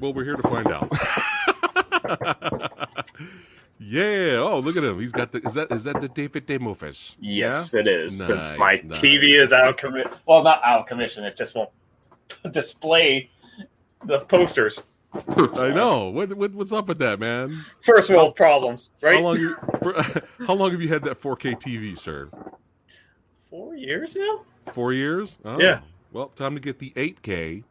Well, we're here to find out. yeah. Oh, look at him. He's got the. Is that is that the David DeMofis? Yes, yeah? it is. Nice, Since my nice. TV is out of commission. Well, not out of commission. It just won't display the posters. I know. What, what what's up with that, man? First world problems, right? How long you for, how long have you had that 4K TV, sir? Four years now. Four years? Oh, Yeah. Well, time to get the 8K.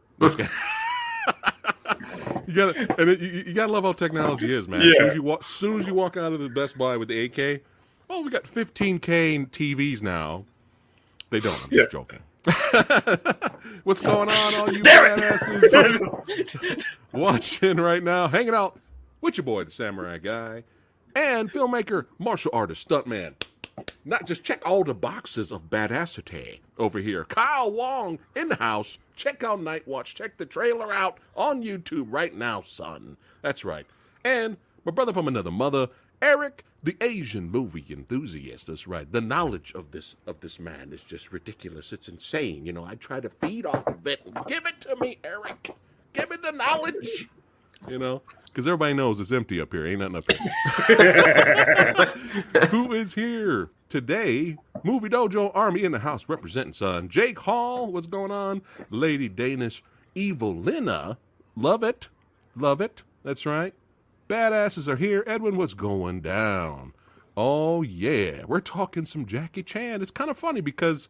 You gotta and it, you, you gotta love how technology is, man. As soon as you walk, soon as you walk out of the Best Buy with the 8K, oh, we got 15K TVs now. They don't. I'm Yeah. just joking. What's going on, all you Damn badasses watching right now? Hanging out with your boy, the Samurai Guy, and filmmaker, martial artist, stuntman. Not just check all the boxes of badassity over here. Kyle Wong in the house. Check out Night Watch. Check the trailer out on YouTube right now, son. That's right. And my brother from another mother, Eric, the Asian movie enthusiast. That's right. The knowledge of this of this man is just ridiculous. It's insane. You know, I try to feed off of it. Give it to me, Eric. Give me the knowledge. You know, because everybody knows it's empty up here. Ain't nothing up here. Who is here today? Movie Dojo Army in the house representing son. Jake Hall, what's going on? Lady Danish Evelina, love it, love it. That's right. Badasses are here. Edwin, what's going down? Oh yeah, we're talking some Jackie Chan. It's kind of funny because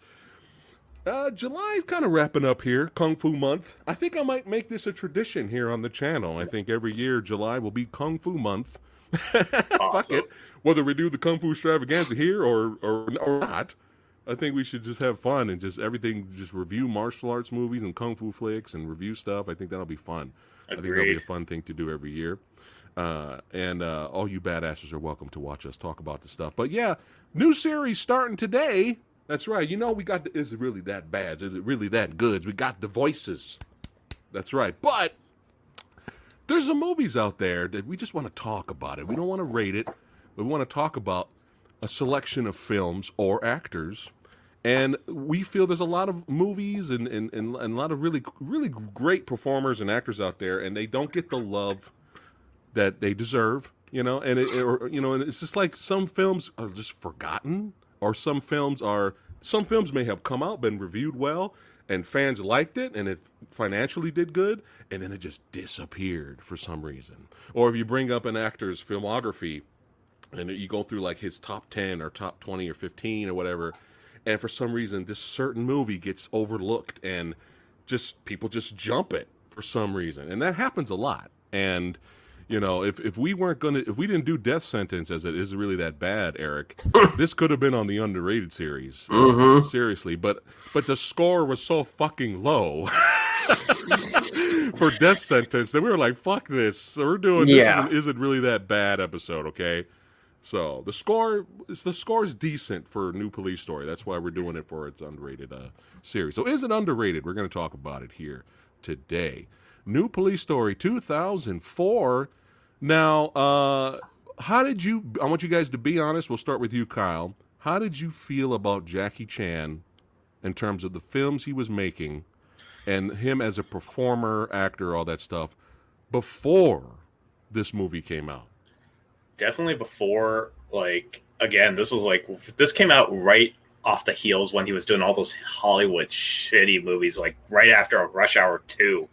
uh, July is kind of wrapping up here, Kung Fu Month. I think I might make this a tradition here on the channel. I think every year July will be Kung Fu Month. Fuck it. Whether we do the Kung Fu extravaganza here or, or or not, I think we should just have fun and just everything, just review martial arts movies and Kung Fu flicks and review stuff. I think that'll be fun. I think that'll be a fun thing to do every year. Uh, and uh, all you badasses are welcome to watch us talk about the stuff. But yeah, new series starting today. That's right. You know, we got the, is it really that bad? Is it really that good? We got the voices. That's right. But there's some movies out there that we just want to talk about it. We don't want to rate it. We want to talk about a selection of films or actors. And we feel there's a lot of movies and, and, and, and a lot of really, really great performers and actors out there, and they don't get the love that they deserve, you know, and it, or you know, and it's just like some films are just forgotten, or some films are some films may have come out, been reviewed well, and fans liked it, and it financially did good, and then it just disappeared for some reason. Or if you bring up an actor's filmography, and you go through like his top 10 or top 20 or 15 or whatever and for some reason this certain movie gets overlooked and just people just jump it for some reason and that happens a lot and you know if, if we weren't gonna if we didn't do death sentence as it is really that bad eric this could have been on the underrated series seriously but but the score was so fucking low for death sentence that we were like fuck this so we're doing this Yeah. isn't, isn't really that bad episode okay so the score is the score is decent for new police story. That's why we're doing it for its underrated uh, series. So is it underrated? We're going to talk about it here today. New police story 2004. Now, uh, how did you? I want you guys to be honest. We'll start with you, Kyle. How did you feel about Jackie Chan in terms of the films he was making and him as a performer, actor, all that stuff before this movie came out? definitely before like again this was like this came out right off the heels when he was doing all those hollywood shitty movies like right after rush hour 2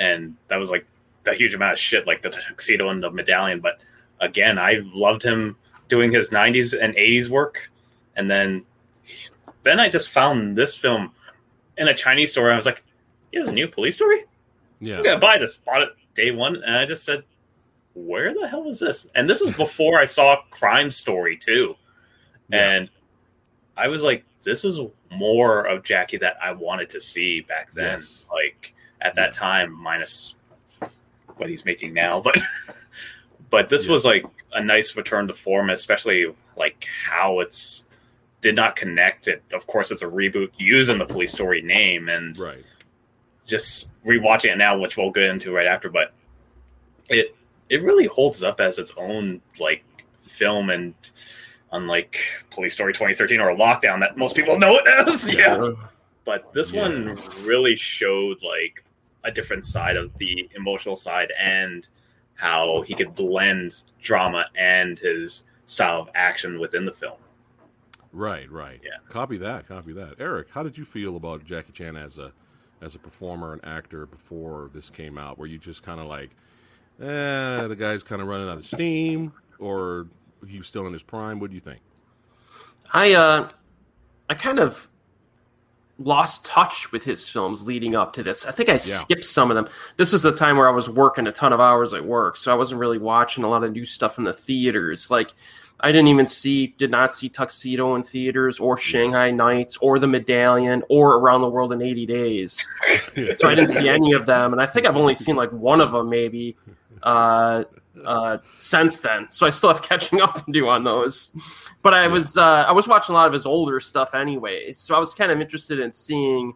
and that was like the huge amount of shit like the tuxedo and the medallion but again i loved him doing his 90s and 80s work and then then i just found this film in a chinese store i was like here's a new police story Yeah. I'm gonna buy this. Bought it day one, and I just said, "Where the hell is this?" And this is before I saw Crime Story too, Yeah. and I was like, "This is more of Jackie that I wanted to see back then." Yes. Like at that time, minus what he's making now, but but this Yeah. was like a nice return to form, especially like how it's did not connect it. Of course, it's a reboot using the Police Story name, and Right. just rewatching it now, which we'll get into right after, but it it really holds up as its own like film and unlike Police Story 2013 or Lockdown that most people know it as. Yeah. But this Yeah. one really showed like a different side of the emotional side and how he could blend drama and his style of action within the film. Right, right. Yeah. Copy that. Copy that. Eric, how did you feel about Jackie Chan as a as a performer and actor before this came out? Were you just kind of like, eh, the guy's kind of running out of steam, or he was still in his prime? What do you think? I uh, I kind of lost touch with his films leading up to this. I think I skipped some of them. This was the time where I was working a ton of hours at work, so I wasn't really watching a lot of new stuff in the theaters. Like I didn't even see, did not see Tuxedo in theaters, or Shanghai Nights, or The Medallion, or Around the World in 80 Days. so I didn't see any of them, and I think I've only seen like one of them maybe uh, uh, since then. So I still have catching up to do on those. But I was uh, I was watching a lot of his older stuff anyway, so I was kind of interested in seeing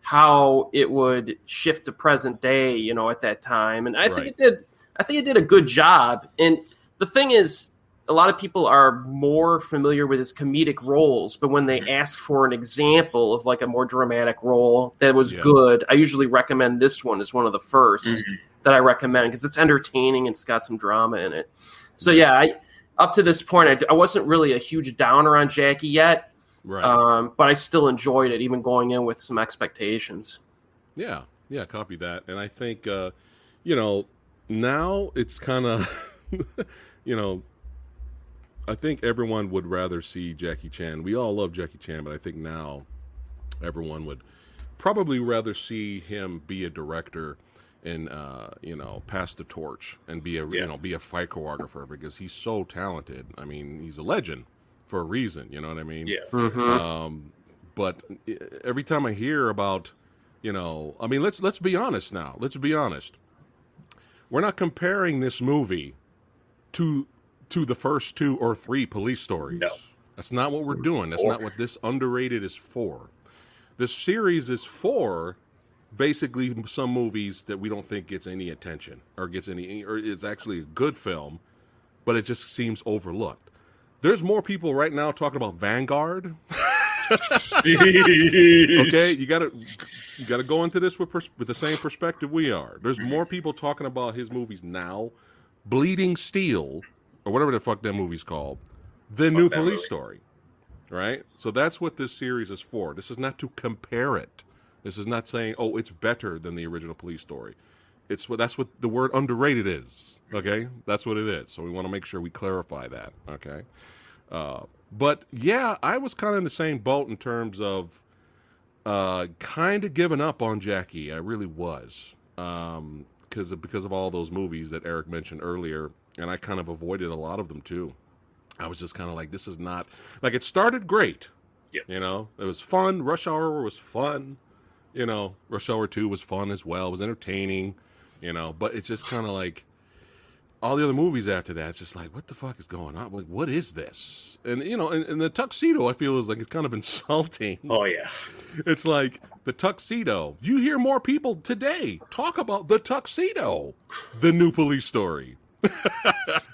how it would shift to present day, you know, at that time. And I think it did. I think it did a good job. And the thing is, a lot of people are more familiar with his comedic roles, but when they ask for an example of like a more dramatic role that was Yeah. good, I usually recommend this one as one of the 1st Mhm. That I recommend because it's entertaining and it's got some drama in it. So yeah, I up to this point, I wasn't really a huge downer on Jackie yet, Right. um, but I still enjoyed it, even going in with some expectations. Yeah, yeah, copy that. And I think, uh, you know, now it's kind of, you know, I think everyone would rather see Jackie Chan. We all love Jackie Chan, but I think now everyone would probably rather see him be a director and uh, you know pass the torch and be a Yeah. you know be a fight choreographer because he's so talented. I mean, he's a legend for a reason. You know what I mean? Yeah. hmm Um, but every time I hear about, you know, I mean, let's let's be honest now. Let's be honest. We're not comparing this movie to to the first two or three police stories. No. That's not what we're doing. That's Or- not what this underrated is for. This series is for basically some movies that we don't think gets any attention or gets any or it's actually a good film, but it just seems overlooked. There's more people right now talking about Vanguard. Okay you gotta you gotta go into this with pers- with the same perspective we are. There's more people talking about his movies now. Bleeding steel or whatever the fuck that movie's called than new police movie. story right? So that's what this series is for. This is not to compare it this is not saying oh it's better than the original police story it's what that's what the word underrated is okay that's what it is so we want to make sure we clarify that okay uh, but yeah, I was kind of in the same boat in terms of uh, kind of giving up on Jackie. I really was um, because of, because of all those movies that Eric mentioned earlier, and I kind of avoided a lot of them too. I was just kind of like, this is not like it started great. Yep. You know, it was fun. Rush Hour was fun. You know, Rush Hour Two was fun as well. It was entertaining. You know, but it's just kind of like all the other movies after that, it's just like, what the fuck is going on? Like, what is this? And you know, and, and the tuxedo, I feel is like it's kind of insulting. Oh yeah. It's like the tuxedo. You hear more people today talk about the tuxedo, the new police story.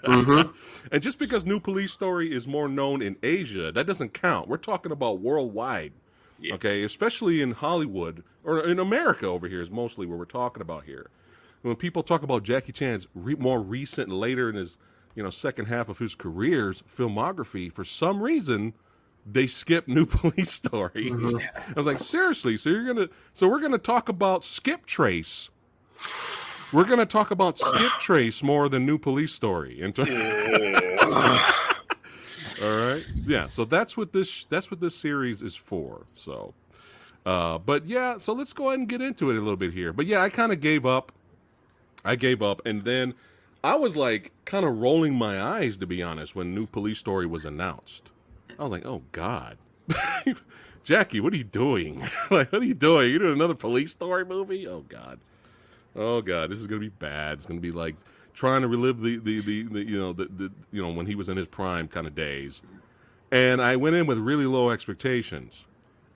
hmm And just because new police story is more known in Asia, that doesn't count. We're talking about worldwide. Yeah. Okay, especially in Hollywood or in America over here is mostly where we're talking about here. When people talk about Jackie Chan's re- more recent, later in his you know second half of his career's filmography, for some reason they skip New Police Story. Mm-hmm. I was like, seriously? So you're gonna? So we're gonna talk about Skip Trace. We're gonna talk about Skip Trace more than New Police Story. In ter- all right. Yeah. So that's what this that's what this series is for. So, uh, but yeah. So let's go ahead and get into it a little bit here. But yeah, I kind of gave up. I gave up, and then I was like kind of rolling my eyes to be honest when New Police Story was announced. I was like, oh god. Jackie, what are you doing? like, what are you doing? You doing another police story movie? Oh God, oh God, this is gonna be bad. It's gonna be like trying to relive the the, the, the you know the, the you know when he was in his prime kind of days. And I went in with really low expectations,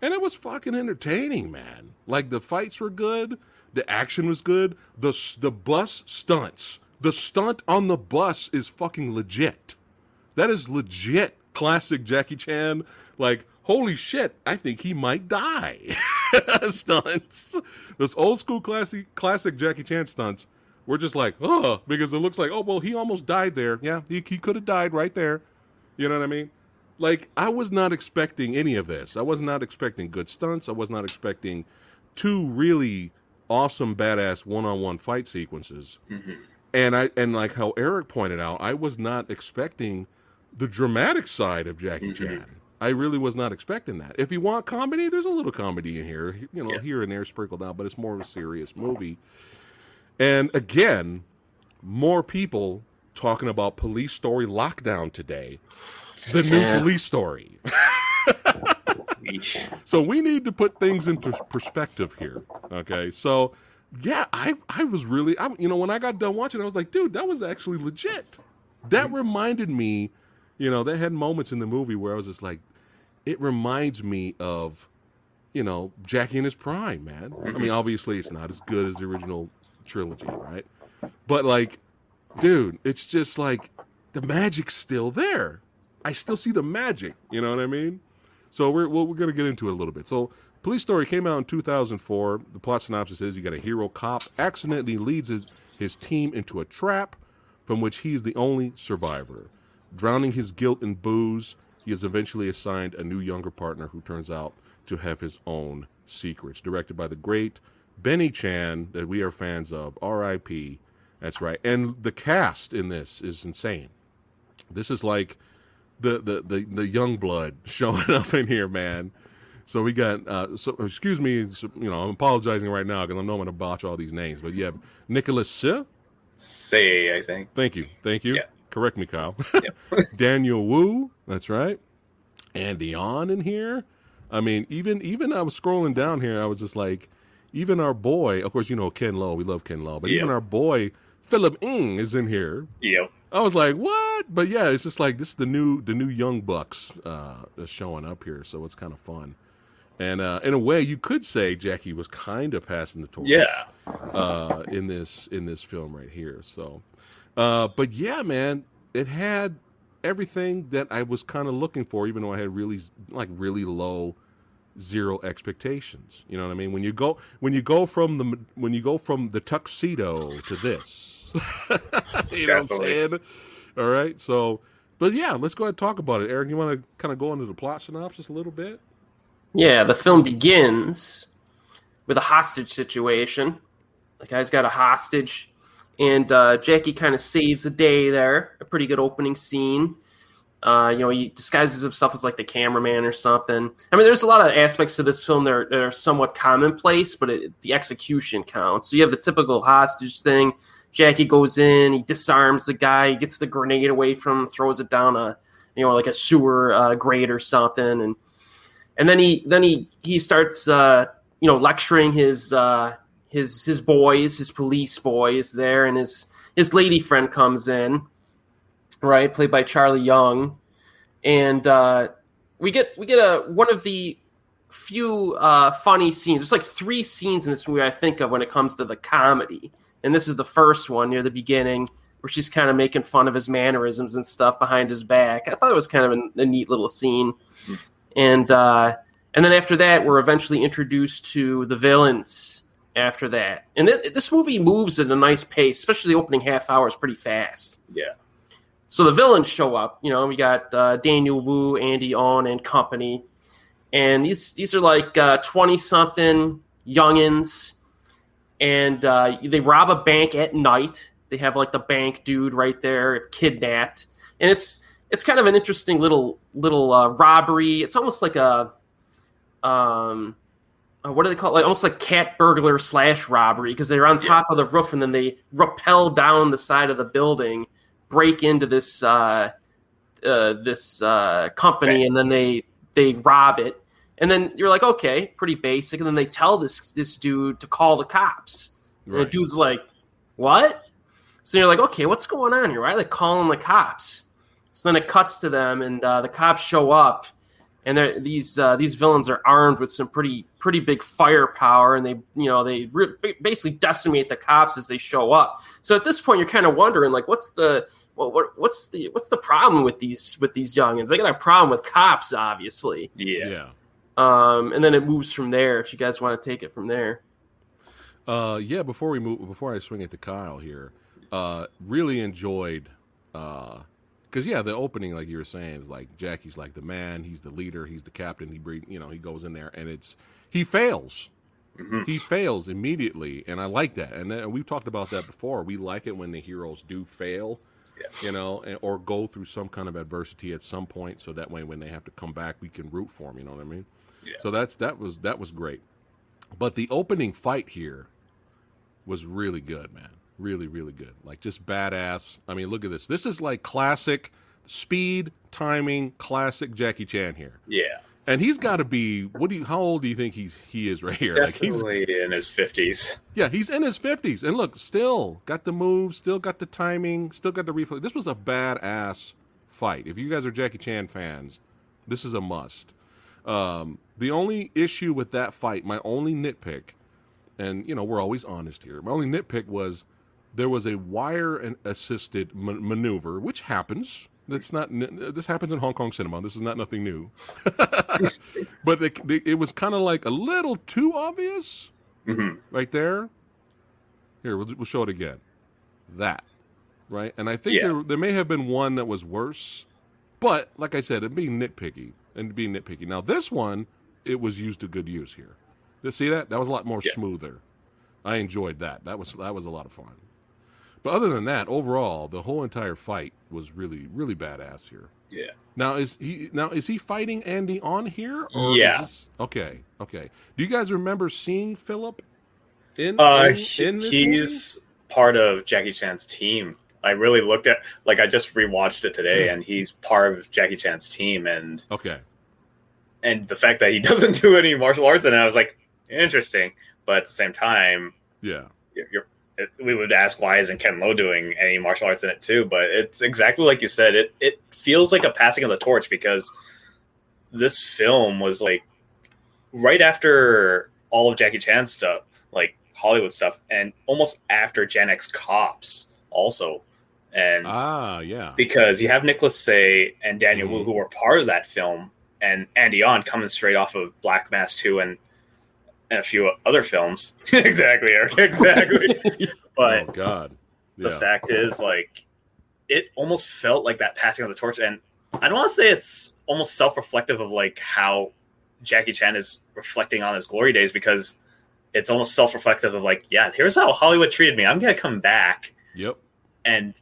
and it was fucking entertaining, man. Like the fights were good, the action was good, the the bus stunts, the stunt on the bus is fucking legit. That is legit classic Jackie Chan. Like, holy shit, I think he might die. stunts, those old school classic classic Jackie Chan stunts, we're just like, oh, because it looks like, oh, well, he almost died there. Yeah, he, he could have died right there. You know what I mean? Like, I was not expecting any of this. I was not expecting good stunts. I was not expecting two really awesome, badass one on one fight sequences. Mm-hmm. And I and like how Eric pointed out, I was not expecting the dramatic side of Jackie mm-hmm. Chan. I really was not expecting that. If you want comedy, there's a little comedy in here, you know, yeah. here and there sprinkled out, but it's more of a serious movie. And again, more people talking about police story lockdown today. The new police story. so we need to put things into perspective here. Okay. So yeah, I I was really I, you know when I got done watching, I was like, dude, that was actually legit. That reminded me you know, they had moments in the movie where I was just like, it reminds me of, you know, Jackie in his prime, man. I mean, obviously it's not as good as the original trilogy, right? But like, dude, it's just like the magic's still there. I still see the magic. You know what I mean? So we're well, we're gonna get into it a little bit. So Police Story came out in 2004. The plot synopsis is you got a hero cop accidentally leads his, his team into a trap from which he's the only survivor. Drowning his guilt in booze, he is eventually assigned a new younger partner who turns out to have his own secrets. Directed by the great Benny Chan, that we are fans of, R.I.P. That's right. And the cast in this is insane. This is like the the the, the young blood showing up in here, man. So we got, uh, so excuse me, so, you know, I'm apologizing right now because I know I'm going to botch all these names, but you have Nicholas Se. Say, I think. Thank you, thank you. Yeah. Correct me, Kyle. Daniel Wu, that's right. Andy On in here. I mean, even even I was scrolling down here, I was just like, even our boy, of course, you know Ken Lo, we love Ken Lo, but even our boy Philip Ng is in here. Yep. I was like, what? But yeah, it's just like this is the new the new young bucks uh, showing up here, so it's kind of fun. And uh, in a way, you could say Jackie was kind of passing the torch. Yeah. Uh, in this in this film right here, so uh, but yeah, man, it had everything that I was kind of looking for, even though I had really like really low zero expectations. You know what I mean? When you go when you go from the when you go from the tuxedo to this, you know what I'm saying? All right, so but yeah, let's go ahead and talk about it. Eric, you want to kind of go into the plot synopsis a little bit? Yeah, the film begins with a hostage situation. The guy's got a hostage and uh, Jackie kind of saves the day there. A pretty good opening scene. Uh, you know, he disguises himself as like the cameraman or something. I mean, there's a lot of aspects to this film that are, that are somewhat commonplace, but it, the execution counts. So you have the typical hostage thing. Jackie goes in, he disarms the guy, he gets the grenade away from him, throws it down a, you know, like a sewer uh, grate or something, and and then he then he he starts, uh, you know, lecturing his uh, his his boys, his police boys there, and his his lady friend comes in, right, played by Charlie Young, and uh, we get we get a one of the few uh, funny scenes. There's like three scenes in this movie I think of when it comes to the comedy, and this is the first one near the beginning where she's kind of making fun of his mannerisms and stuff behind his back. I thought it was kind of a, a neat little scene, and uh, and then after that, we're eventually introduced to the villains after that. And th- this movie moves at a nice pace, especially the opening half hour is pretty fast. Yeah. So the villains show up. You know, we got uh, Daniel Wu, Andy On, and company, and these these are like twenty uh, something youngins, and uh, they rob a bank at night. They have like the bank dude right there kidnapped, and it's it's kind of an interesting little little uh, robbery. It's almost like a um uh, what do they call it? Like almost like cat burglar slash robbery because they're on top of the roof and then they rappel down the side of the building, break into this uh, uh, this uh, company, and then they they rob it. And then you're like, okay, pretty basic. And then they tell this this dude to call the cops. Right. And the dude's like, what? So you're like, okay, what's going on here? Why like calling the cops? So then it cuts to them, and uh, the cops show up and these uh, these villains are armed with some pretty pretty big firepower, and they you know they re- basically decimate the cops as they show up. So at this point, you're kind of wondering like, what's the what, what, what's the what's the problem with these with these youngins? They got a problem with cops, obviously. Yeah. yeah. um, and then it moves from there. If you guys want to take it from there. Uh, yeah. Before we move, before I swing it to Kyle here, uh, really enjoyed, uh, because yeah, the opening, like you were saying, is like Jackie's like the man, he's the leader, he's the captain. He breathe, you know, he goes in there and it's he fails. Mhm. He fails immediately, and I like that. And uh, we've talked about that before. We like it when the heroes do fail, Yeah. you know, and, or go through some kind of adversity at some point, so that way when they have to come back, we can root for them. You know what I mean? Yeah. So that's that was that was great. But the opening fight here was really good, man. Really, really good. Like just badass. I mean, look at this. This is like classic speed, timing, classic Jackie Chan here. Yeah, And he's got to be what do you how old do you think he's he is right here? Like he's definitely in his fifties. yeah, he's in his 50s. And look, still got the moves, still got the timing, still got the reflex. This was a badass fight. If you guys are Jackie Chan fans, this is a must. Um, the only issue with that fight, my only nitpick, and you know we're always honest here. My only nitpick was there was a wire and assisted ma- maneuver, which happens. That's not. This happens in Hong Kong cinema. This is not nothing new. but it, it was kind of like a little too obvious hmm right there. Here, we'll, we'll show it again. That, right? And I think Yeah. there, there may have been one that was worse, but like I said, it being nitpicky and being nitpicky. Now this one, it was used to good use here. You see that? That was a lot more Yeah. smoother. I enjoyed that. That was that was a lot of fun. But other than that, overall, the whole entire fight was really really badass here. Yeah, Now is he now is he fighting Andy on here? Or Yeah. this- okay. Okay. Do you guys remember seeing Philip Ng? uh, in, in he's part of Jackie Chan's team. I really looked at like I just rewatched it today, Hmm. and he's part of Jackie Chan's team, and? Okay. and the fact that he doesn't do any martial arts, and I was like, interesting. But at the same time, Yeah. you're, you're it, we would ask why isn't Ken Lo doing any martial arts in it too? But it's exactly like you said. It it feels like a passing of the torch because this film was like right after all of Jackie Chan's stuff, like Hollywood stuff, and almost after Gen X Cops also, and Ah, yeah. because you have Nicholas Tse and Daniel Mhm. Wu who were part of that film, and Andy On coming straight off of Black Mask Two and a few other films. exactly, Eric. Exactly. but oh God. the fact is, like, it almost felt like that passing of the torch, and I don't want to say it's almost self-reflective of like how Jackie Chan is reflecting on his glory days because it's almost self-reflective of like, yeah, here's how Hollywood treated me. I'm gonna come back Yep. and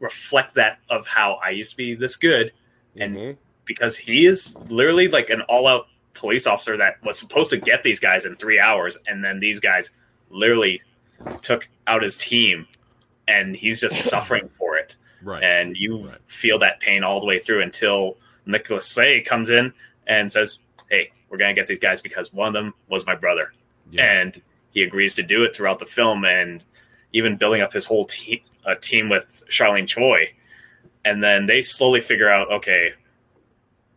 reflect that of how I used to be this good And- Mhm. because he is literally like an all-out police officer that was supposed to get these guys in three hours, and then these guys literally took out his team, and he's just suffering for it, right. and you Right. feel that pain all the way through until Nicholas Tse comes in and says, "Hey, we're gonna get these guys because one of them was my brother." yeah. and he agrees to do it throughout the film and even building up his whole team a uh, team with Charlene Choi and then they slowly figure out okay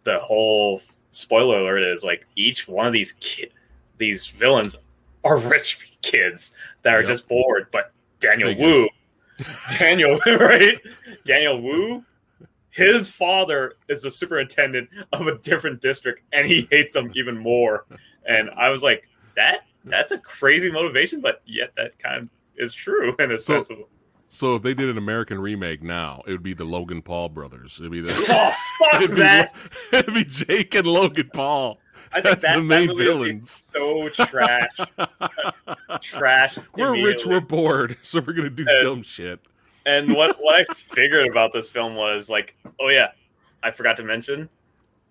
the whole spoiler alert is like each one of these ki- these villains are rich kids that are Yep. just bored but Daniel. Wu Daniel right Daniel Wu his father is the superintendent of a different district and he hates them even more and I was like that that's a crazy motivation, but yet that kind of is true in a So- sense of so if they did an American remake now, it would be the Logan Paul brothers. It'd be the oh fuck it'd, be, that. it'd be Jake and Logan Paul. I think that's that, the that main be villains. so trash, trash. we're rich, we're bored, so we're gonna do And- dumb shit. And what what I figured about this film was like, oh yeah, I forgot to mention.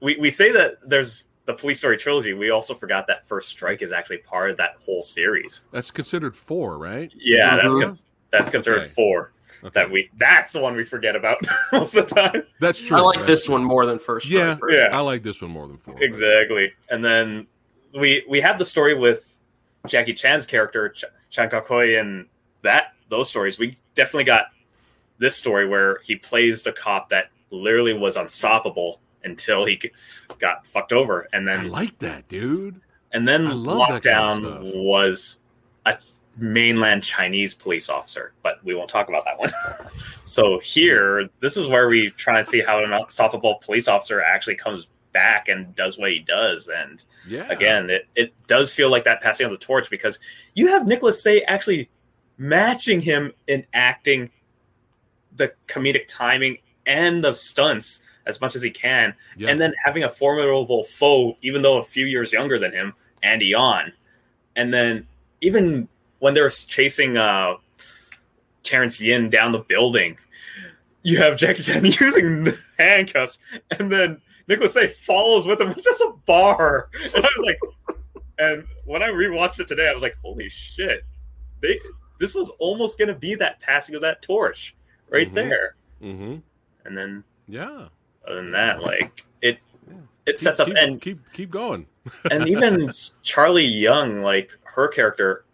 We we say that there's the Police Story trilogy. We also forgot that First Strike is actually part of that whole series. That's considered four, right? Yeah, that's con- that's considered Okay. four. Okay. That we that's the one we forget about most of the time. That's true. I like That's this one more than first. Yeah, personally. Yeah. I like this one more than four. but- Exactly. And then we we have the story with Jackie Chan's character Ch- Chan Ka-kui and that those stories. We definitely got this story where he plays the cop that literally was unstoppable until he got fucked over, and then I like that, dude. and then I love that kind lockdown of was a mainland Chinese police officer, but we won't talk about that one. so here, this is where we try and see how an unstoppable police officer actually comes back and does what he does. And Yeah. again, it, it does feel like that passing of the torch because you have Nicholas Tse actually matching him in acting, the comedic timing, and the stunts as much as he can, Yeah. and then having a formidable foe, even though a few years younger than him, Andy on, and then even when they're chasing uh, Terence Yin down the building, you have Jackie Chan using handcuffs, and then Nicholas Tse follows with him with just a bar, and I was like, and when I rewatched it today, I was like, holy shit, they this was almost gonna be that passing of that torch right Mhm. there, Mm-hmm. and then Yeah. other than that, like it Yeah. it sets up keep, and keep keep going. and even Charlie Young, like her character,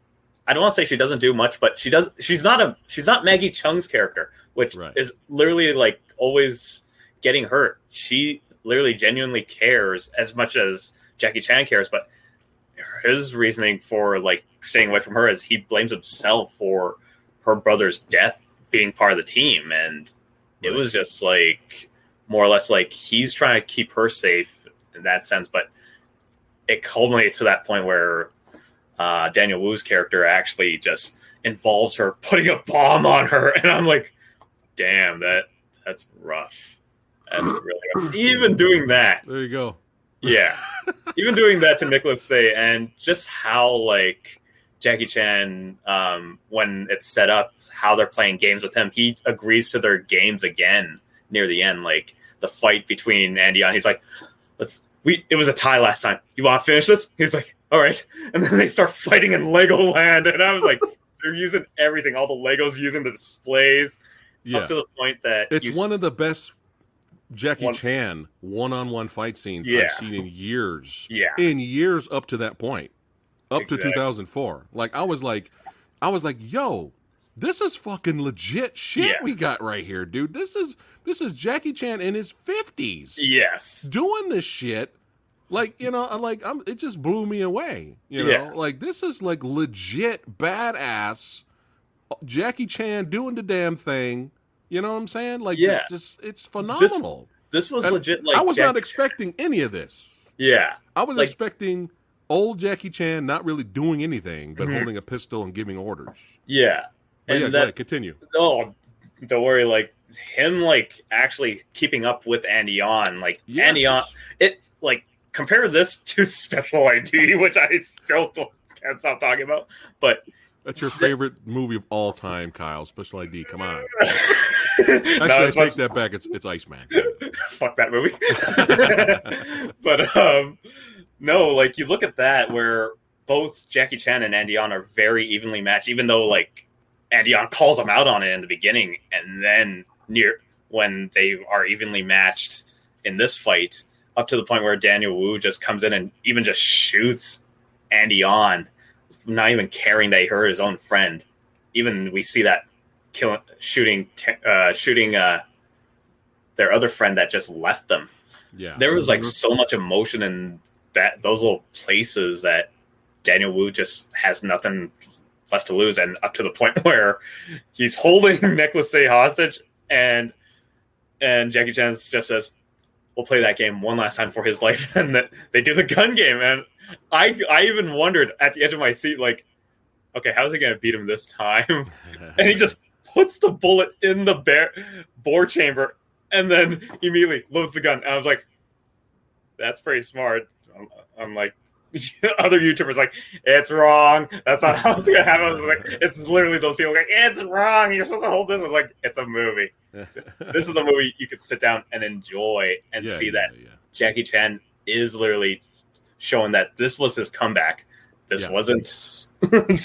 I don't want to say she doesn't do much, but she does. She's not a she's not Maggie Cheung's character, which Right. is literally like always getting hurt. She literally genuinely cares as much as Jackie Chan cares, but his reasoning for like staying away from her is he blames himself for her brother's death being part of the team, and it was just like more or less like he's trying to keep her safe in that sense, but it culminates to that point where uh, Daniel Wu's character actually just involves her putting a bomb on her, and I'm like, damn, that that's rough. That's really rough. even doing that. There you go. Yeah, even doing that to Nicholas Tse, and just how like Jackie Chan, um, when it's set up, how they're playing games with him, he agrees to their games again near the end, like the fight between Andy on. He's like, "Let's." We it was a tie last time. You want to finish this? He's like, "All right," and then they start fighting in Legoland, and I was like, "They're using everything. All the Legos using the displays Yeah. up to the point that It's one of the best Jackie One- Chan one-on-one fight scenes Yeah. I've seen in years. Yeah. In years up to that point. Up to 2004. Like I was like I was like, "Yo, this is fucking legit shit Yeah. we got right here, dude. This is this is Jackie Chan in his 50s yes, doing this shit." Like, you know, like I'm it just blew me away. You know, Yeah. like this is like legit badass Jackie Chan doing the damn thing. You know what I'm saying? Like, Yeah. just it's phenomenal. this was And legit. Like I was Jackie not Chan- expecting any of this. Yeah, I was Like- expecting old Jackie Chan not really doing anything but Mhm. holding a pistol and giving orders. yeah, But and yeah, that continue. oh, don't worry. Like him, like actually keeping up with Andy on, like Yes. Andy on it. Like compare this to Special ID, which I still can't stop talking about. But That's your favorite movie of all time, Kyle. Special ID. Come on. no, Actually, I take much- that back. It's it's Iceman. fuck that movie. but um, no, like you look at that where both Jackie Chan and Andy On are very evenly matched, even though like Andy On calls him out on it in the beginning, and then near when they are evenly matched in this fight, up to the point where Daniel Wu just comes in and even just shoots Andy On, not even caring that he hurt his own friend. Even we see that killing, shooting, uh, shooting uh, their other friend that just left them Yeah. there was like so much emotion in that those little places that Daniel Wu just has nothing left to lose, and up to the point where he's holding Nicholas Tse hostage, and and Jackie Chan just says, "We'll play that game one last time for his life," and that they do the gun game, and I I even wondered at the edge of my seat, like, okay, how's he gonna beat him this time? and he just puts the bullet in the bear bore chamber and then immediately loads the gun. And I was like, that's pretty smart. I'm, I'm like, other YouTubers like, it's wrong. That's not how it's gonna happen. I was like, it's literally those people like, it's wrong. You're supposed to hold this. I was like, it's a movie. This is a movie you could sit down and enjoy and Yeah, see yeah, that yeah. Jackie Chan is literally showing that this was his comeback. This wasn't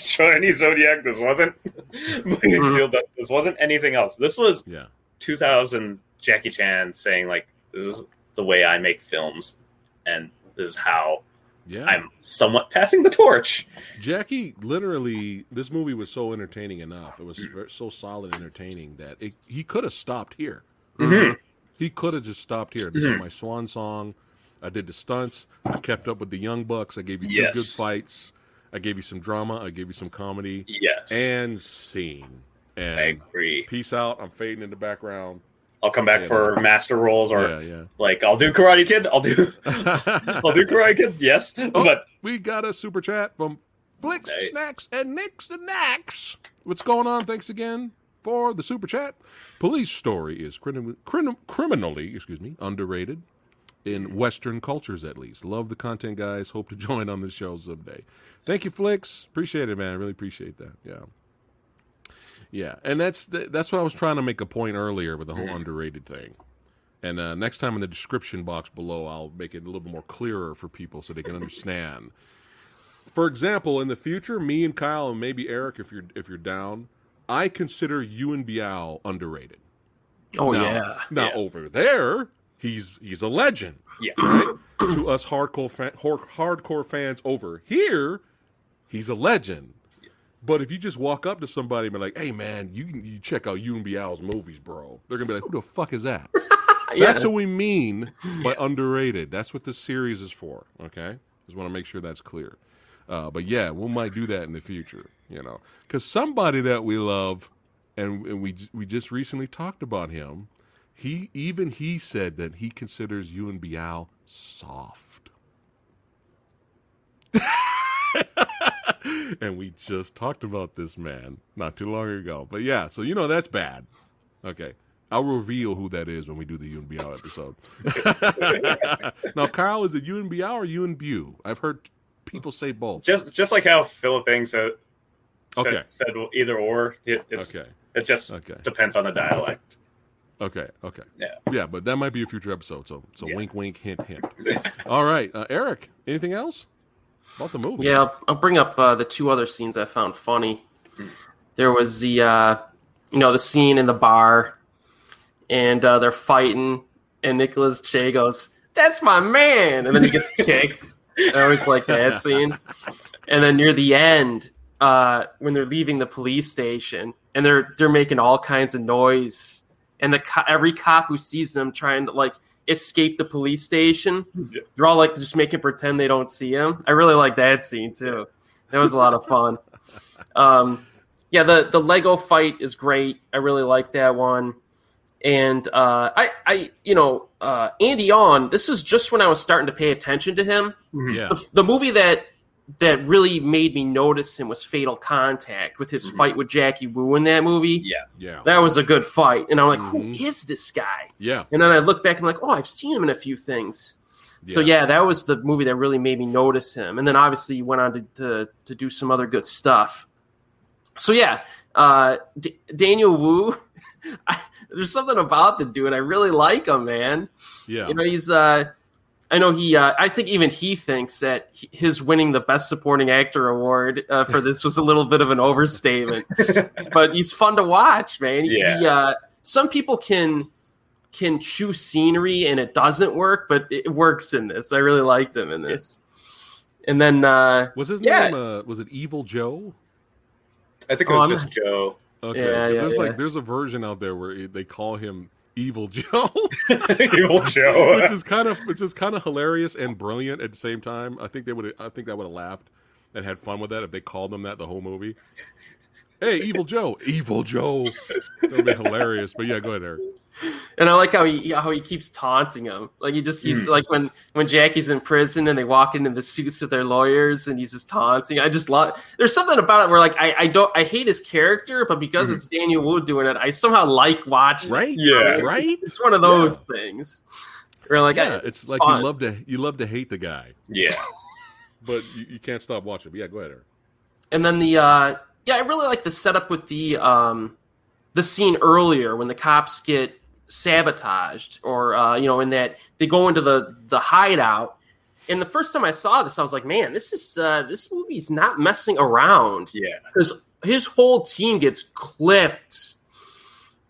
Chinese Zodiac. This wasn't mm-hmm. this wasn't anything else. This was Yeah. 2000 Jackie Chan saying like, "This is the way I make films, and this is how Yeah. I'm somewhat passing the torch." Jackie, literally, this movie was so entertaining enough. It was so solid, entertaining that it, he could have stopped here. Mhm. He could have just stopped here. This is Mhm. my swan song. I did the stunts. I kept up with the young bucks. I gave you two Yes. good fights. I gave you some drama. I gave you some comedy Yes, and scene. I agree. peace out. I'm fading in the background. I'll come back Yeah. for master roles or yeah, like I'll do Karate Kid. I'll do I'll do Karate Kid. Yes, Oh. but we got a super chat from Flicks, Nice. Snacks, and Nicks the Knacks. What's going on? Thanks again for the super chat. Police Story is crim- crim- criminally, excuse me, underrated in Western cultures at least. Love the content, guys. Hope to join on the show someday. Thank you, Flicks. Appreciate it, man. I really appreciate that. Yeah. Yeah, and that's the, that's what I was trying to make a point earlier with the whole underrated thing. And uh, next time in the description box below, I'll make it a little bit more clearer for people so they can understand. For example, in the future, me and Kyle and maybe Eric, if you're if you're down, I consider Yuen Biao underrated. Oh now, yeah. Now Yeah. over there, he's he's a legend yeah, right? to us hardcore fa- hardcore fans over here, he's a legend. But if you just walk up to somebody and be like, "Hey, man, you you check out Yuen Biao's movies, bro," they're gonna be like, "Who the fuck is that?" Yeah. That's what we mean by underrated. That's what this series is for. Okay, just want to make sure that's clear. Uh, but yeah, we might do that in the future. You know, because somebody that we love, and, and we we just recently talked about him. He even he said that he considers Yuen Biao soft. and we just talked about this man not too long ago. But yeah, so you know that's bad. Okay. I'll reveal who that is when we do the UNBL episode. now, Kyle, is it UNBL or UNBU? I've heard people say both. just just like how Philip Ng said said, Okay. said either or. It, it's, okay. it just Okay. depends on the dialect. Okay. Okay. Yeah. Yeah, but that might be a future episode. So, so Yeah. wink, wink, hint, hint. All right, uh, Eric. Anything else about the movie? Yeah, I'll, I'll bring up uh, the two other scenes I found funny. There was the, uh, you know, the scene in the bar, and uh, they're fighting, and Nicholas Tse goes, "That's my man," and then he gets kicked. I always like that scene. And then near the end, uh, when they're leaving the police station, and they're they're making all kinds of noise, and the co- every cop who sees them trying to like escape the police station, Yeah. they're all like just making pretend they don't see him. I really like that scene too. That was a lot of fun. Um, yeah, the the Lego fight is great. I really like that one. And uh, I, I, you know, uh, Andy on. This is just when I was starting to pay attention to him. Yeah. The, the movie that that really made me notice him was Fatal Contact with his Mhm. fight with Jackie Wu in that movie. Yeah. Yeah. That was a good fight, and I'm like, who Mhm. is this guy? Yeah. And then I look back and I'm like, oh, I've seen him in a few things. So yeah, that was the movie that really made me notice him. And then obviously he went on to to, to do some other good stuff. So yeah, uh, D- Daniel Wu, I, there's something about the dude. I really like him, man. Yeah. You know, he's. Uh, I know he. Uh, I think even he thinks that his winning the Best Supporting Actor award uh, for this was a little bit of an overstatement. but he's fun to watch, man. Yeah. He, uh, some people can can choose scenery and it doesn't work, but it works in this. I really liked him in this. And then uh, Was his Yeah. name? Uh, was it Evil Joe? I think it Oh, was I'm just not- Joe. Okay. Yeah, 'cause yeah, there's yeah. like there's a version out there where they call him Evil Joe. Evil Joe. which is kind of which is kind of hilarious and brilliant at the same time. I think they would I think that would have laughed and had fun with that if they called them that the whole movie. Hey, Evil Joe, Evil Joe, that would be hilarious. But yeah, go ahead, Eric. And I like how he how he keeps taunting him. Like he just keeps Hmm. like when when Jackie's in prison and they walk into the suits with their lawyers and he's just taunting. I just love. There's something about it where like I I don't I hate his character, but because Mhm. it's Daniel Wu doing it, I somehow like watching. it. Right? Yeah. Right? It's one of those things. Where like yeah, I, it's like fun. you love to you love to hate the guy, Yeah. but you, you can't stop watching. But yeah, go ahead, Eric. And then the uh yeah, I really like the setup with the um the scene earlier when the cops get sabotaged or uh you know in that they go into the the hideout. And the first time I saw this, I was like, man, this is uh this movie's not messing around Yeah. because his whole team gets clipped.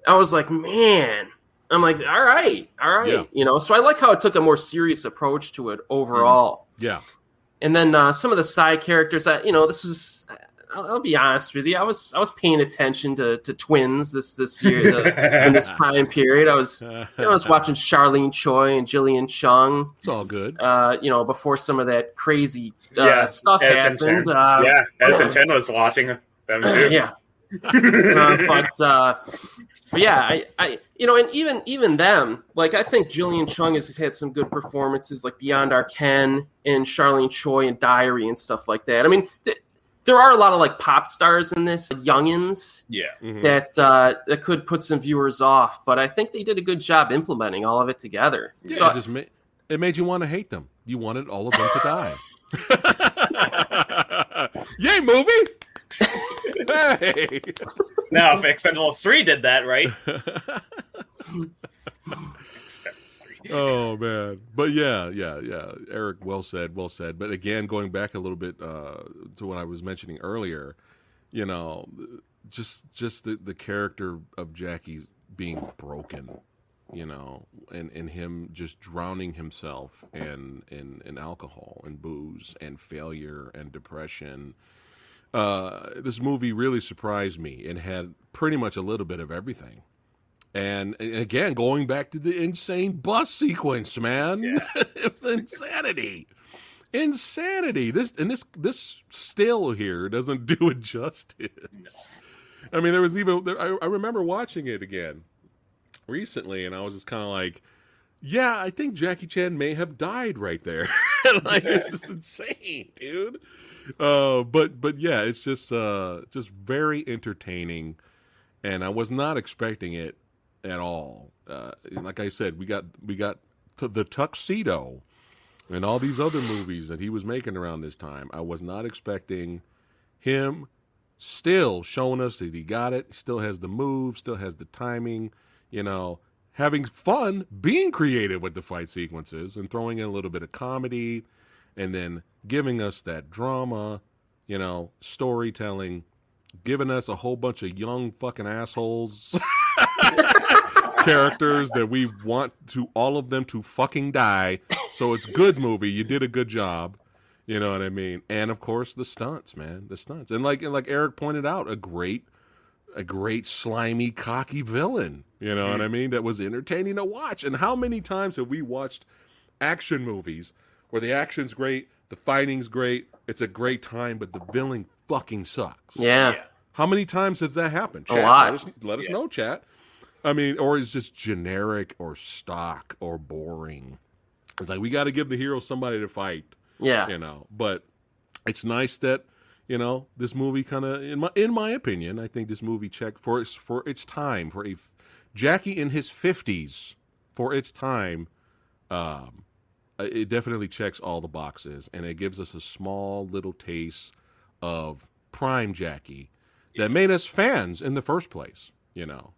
I was like, man. I'm like, all right, all right, Yeah. you know. So I like how it took a more serious approach to it overall Yeah, and then uh, some of the side characters that you know this was I'll, I'll be honest with you i was i was paying attention to, to twins this this year the, in this time period i was you know, i was watching charlene choi and gillian chung It's all good. uh, you know before some of that crazy uh, Yeah, stuff as happened uh, yeah. As Nintendo was watching them too. yeah uh, but uh, but yeah, I, I, you know, and even even them, like I think Gillian Chung has had some good performances, like Beyond Our Ken and Charlene Choi and Diary and stuff like that. I mean, th- there are a lot of like pop stars in this, like youngins, Yeah. Mhm. that uh, that could put some viewers off. But I think they did a good job implementing all of it together. Yeah, so it just made it made you want to hate them. You wanted all of them to die. Yay, movie! hey. Now, if Expendables 3 did that, right? Expendables 3. oh man, but yeah, yeah, yeah. Eric, well said, well said. But again, going back a little bit uh, to what I was mentioning earlier, you know, just just the the character of Jackie being broken, you know, and and him just drowning himself in in in alcohol and booze and failure and depression. Uh, this movie really surprised me and had pretty much a little bit of everything. And, and again, going back to the insane bus sequence, man, Yeah. it was insanity, insanity. This and this this still here doesn't do it justice. I mean, there was even there, I, I remember watching it again recently, and I was just kind of like, yeah, I think Jackie Chan may have died right there. like it's just insane, dude. Uh, but but yeah, it's just uh just very entertaining, and I was not expecting it at all. Uh, like I said, we got we got the tuxedo and all these other movies that he was making around this time. I was not expecting him still showing us that he got it, still has the move, still has the timing, you know, having fun, being creative with the fight sequences and throwing in a little bit of comedy and then giving us that drama, you know, storytelling, giving us a whole bunch of young fucking assholes characters that we want to all of them to fucking die. So it's good movie. You did a good job. You know what I mean? And of course the stunts, man. The stunts. And like and like Eric pointed out, a great a great slimy cocky villain. You know what I mean? That was entertaining to watch. And how many times have we watched action movies where the action's great, the fighting's great, it's a great time, but the villain fucking sucks. yeah. Yeah. How many times has that happened? A lot. Let us, let us Yeah. know, chat. I mean, or is just generic or stock or boring. It's like we got to give the hero somebody to fight, yeah. you know. But it's nice that you know this movie kind of, in my in my opinion, I think this movie checked for its for its time for a Jackie in his fifties for its time. Um, uh, it definitely checks all the boxes, and it gives us a small little taste of prime Jackie that made us fans in the first place. You know,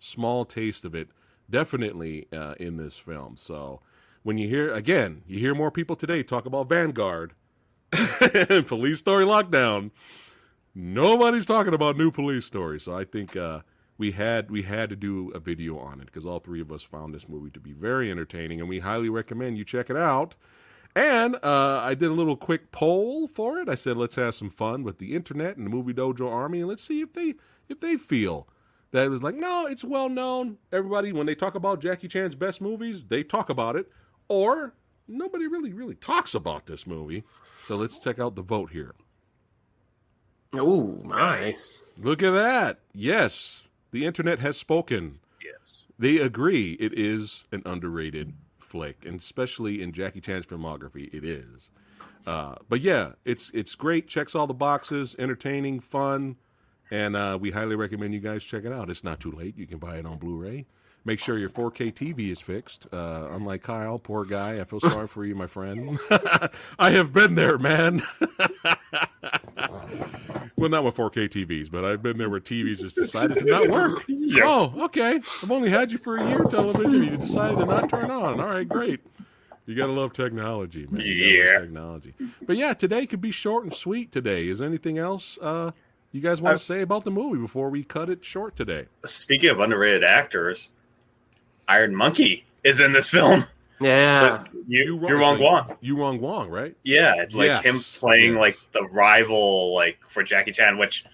small taste of it, definitely uh, in this film. So when you hear again, you hear more people today talk about Vanguard, and Police Story Lockdown. Nobody's talking about new police Story, so I think uh, we had we had to do a video on it because all three of us found this movie to be very entertaining, and we highly recommend you check it out. And uh, I did a little quick poll for it. I said, let's have some fun with the internet and the Movie Dojo Army, and let's see if they if they feel that it was like, no, it's well known. Everybody, when they talk about Jackie Chan's best movies, they talk about it, or nobody really really talks about this movie. So let's check out the vote here. Ooh, nice. Look at that. Yes, the internet has spoken. Yes. They agree it is an underrated flick, and especially in Jackie Chan's filmography, it is. Uh, but yeah, it's it's great. Checks all the boxes. Entertaining, fun, and uh, we highly recommend you guys check it out. It's not too late. You can buy it on Blu-ray. Make sure your 4K TV is fixed. Uh, unlike Kyle, poor guy. I feel sorry for you, my friend. I have been there, man. well, not with 4K TVs, but I've been there where TVs just decided to not work. Yep. Oh, okay. I've only had you for a year, television. You decided to not turn on. All right, great. You gotta love technology, man. You Yeah. technology. But yeah, today could be short and sweet. Today is there anything else uh, you guys want I- to say about the movie before we cut it short today? Speaking of underrated actors, Iron Monkey is in this film. Yeah. You, you, are Wong Guan. Yu Rong Guang, right? Yeah, it's like Yes. him playing Yes. like the rival, like for Jackie Chan. Which,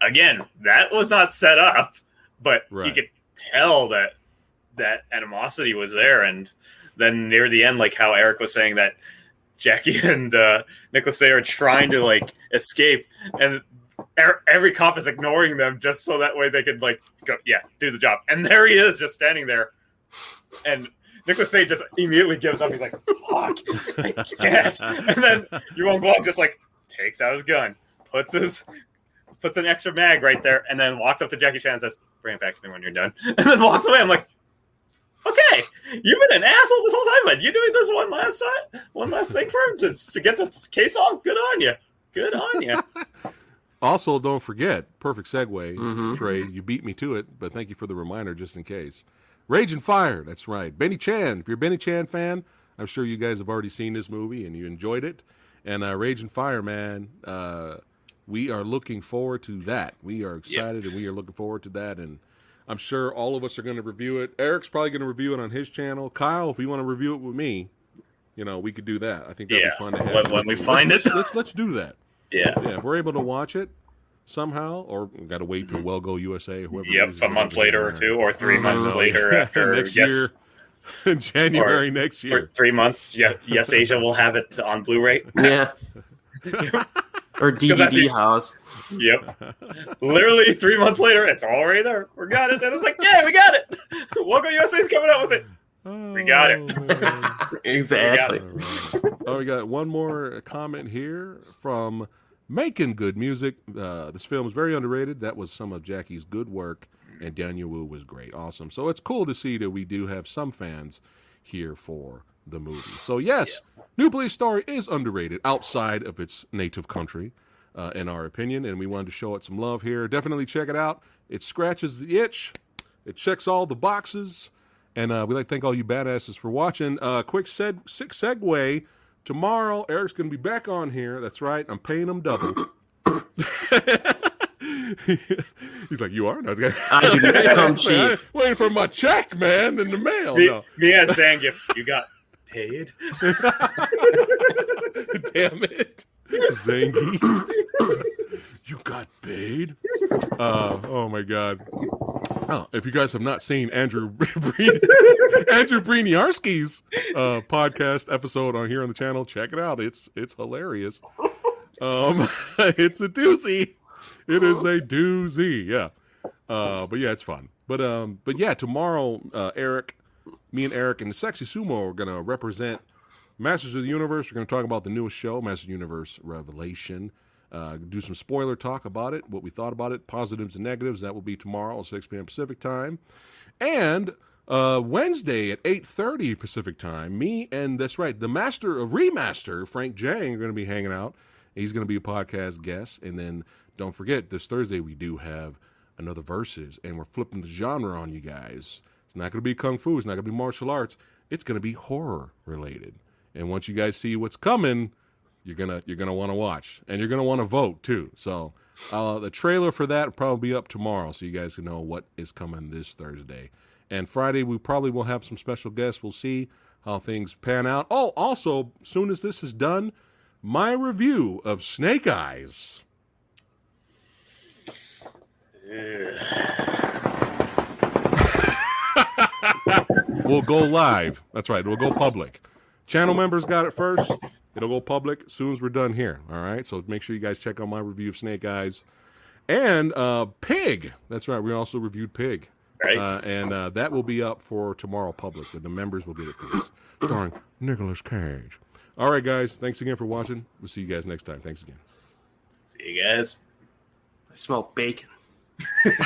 again, that was not set up, but you Right. could tell that that animosity was there. And then near the end, like how Eric was saying that Jackie and uh, Nicholas they are trying to like escape, and every cop is ignoring them just so that way they could like go, yeah, do the job. And there he is, just standing there, and Nicholas Cage just immediately gives up. He's like, "Fuck, I can't." And then Yuen Kwang just like takes out his gun, puts his puts an extra mag right there, and then walks up to Jackie Chan and says, "Bring it back to me when you're done," and then walks away. I'm like. Okay, you've been an asshole this whole time, but you doing this one last time, one last thing for him to, to get the case off. Good on you. Good on you. Also, don't forget, perfect segue, Mhm. Trey. You beat me to it, but thank you for the reminder just in case. Rage and Fire, that's right. Benny Chan. If you're a Benny Chan fan, I'm sure you guys have already seen this movie and you enjoyed it. And uh, Rage and Fire, man, uh, we are looking forward to that. We are excited and we are looking forward to that. And I'm sure all of us are going to review it. Eric's probably going to review it on his channel. Kyle, if you want to review it with me, you know, we could do that. I think that'd Yeah, be fun to have. when- when we find let's, it. let's, let's do that. Yeah. Yeah, if we're able to watch it somehow, or we got to wait till Well Go USA, whoever. Yep, a month over later or two, or 3 months Mhm. later after next yes, year, January next for year. three months. Yeah, yes, Asia will have it on Blu-ray. Yeah. or DVD house. Yep, literally three months later, it's already there. We got it, and it's like, yeah, we got it. Well Go USA's coming out with it. We got it. Oh. Exactly. All right. Oh, we got one more comment here from Making Good Music. Uh, this film is very underrated. That was some of Jackie's good work, and Daniel Wu was great. Awesome. So it's cool to see that we do have some fans here for the movie. So, yes, New Police Story is underrated outside of its native country, uh, in our opinion, and we wanted to show it some love here. Definitely check it out. It scratches the itch, it checks all the boxes. And uh, we'd like to thank all you badasses for watching. Uh, quick seg- sick segue. Tomorrow, Eric's going to be back on here. That's right. I'm paying him double. He's like, you are? No, it's- I do not come cheap. Waiting for my check, man, in the mail. Me, No. me as Zangief, you got paid. Damn it. Zangy. You got paid? Uh, oh, my God. Oh, if you guys have not seen Andrew Andrew Bryniarski's uh, podcast episode on here on the channel, check it out. It's it's hilarious. Um, it's a doozy. It is a doozy. Yeah. Uh, but yeah, it's fun. But um, but yeah, tomorrow, uh, Eric, me and Eric and Sexy Sumo are gonna represent Masters of the Universe. We're gonna talk about the newest show, Masters of the Universe Revelation. Uh, do some spoiler talk about it, what we thought about it, positives and negatives. That will be tomorrow at 6 p.m. Pacific time, and uh, Wednesday at 8:30 Pacific time. Me and that's right, the master of remaster, Frank Djeng, are going to be hanging out. He's going to be a podcast guest, and then don't forget this Thursday we do have another verses, and we're flipping the genre on you guys. It's not going to be kung fu. It's not going to be martial arts. It's going to be horror related. And once you guys see what's coming, you're gonna you're gonna want to watch, and you're gonna want to vote too. So uh, the trailer for that will probably be up tomorrow, so you guys can know what is coming this Thursday. And Friday we probably will have some special guests. We'll see how things pan out. Oh, also, soon as this is done, my review of Snake Eyes. we'll go live. That's right. We'll go public. Channel members got it first. It'll go public as soon as we're done here. All right. So make sure you guys check out my review of Snake Eyes and uh, Pig. That's right. We also reviewed Pig. Right. Uh, and uh, that will be up for tomorrow public, but the members will get it first. Starring Nicolas Cage. All right, guys. Thanks again for watching. We'll see you guys next time. Thanks again. See you guys. I smell bacon.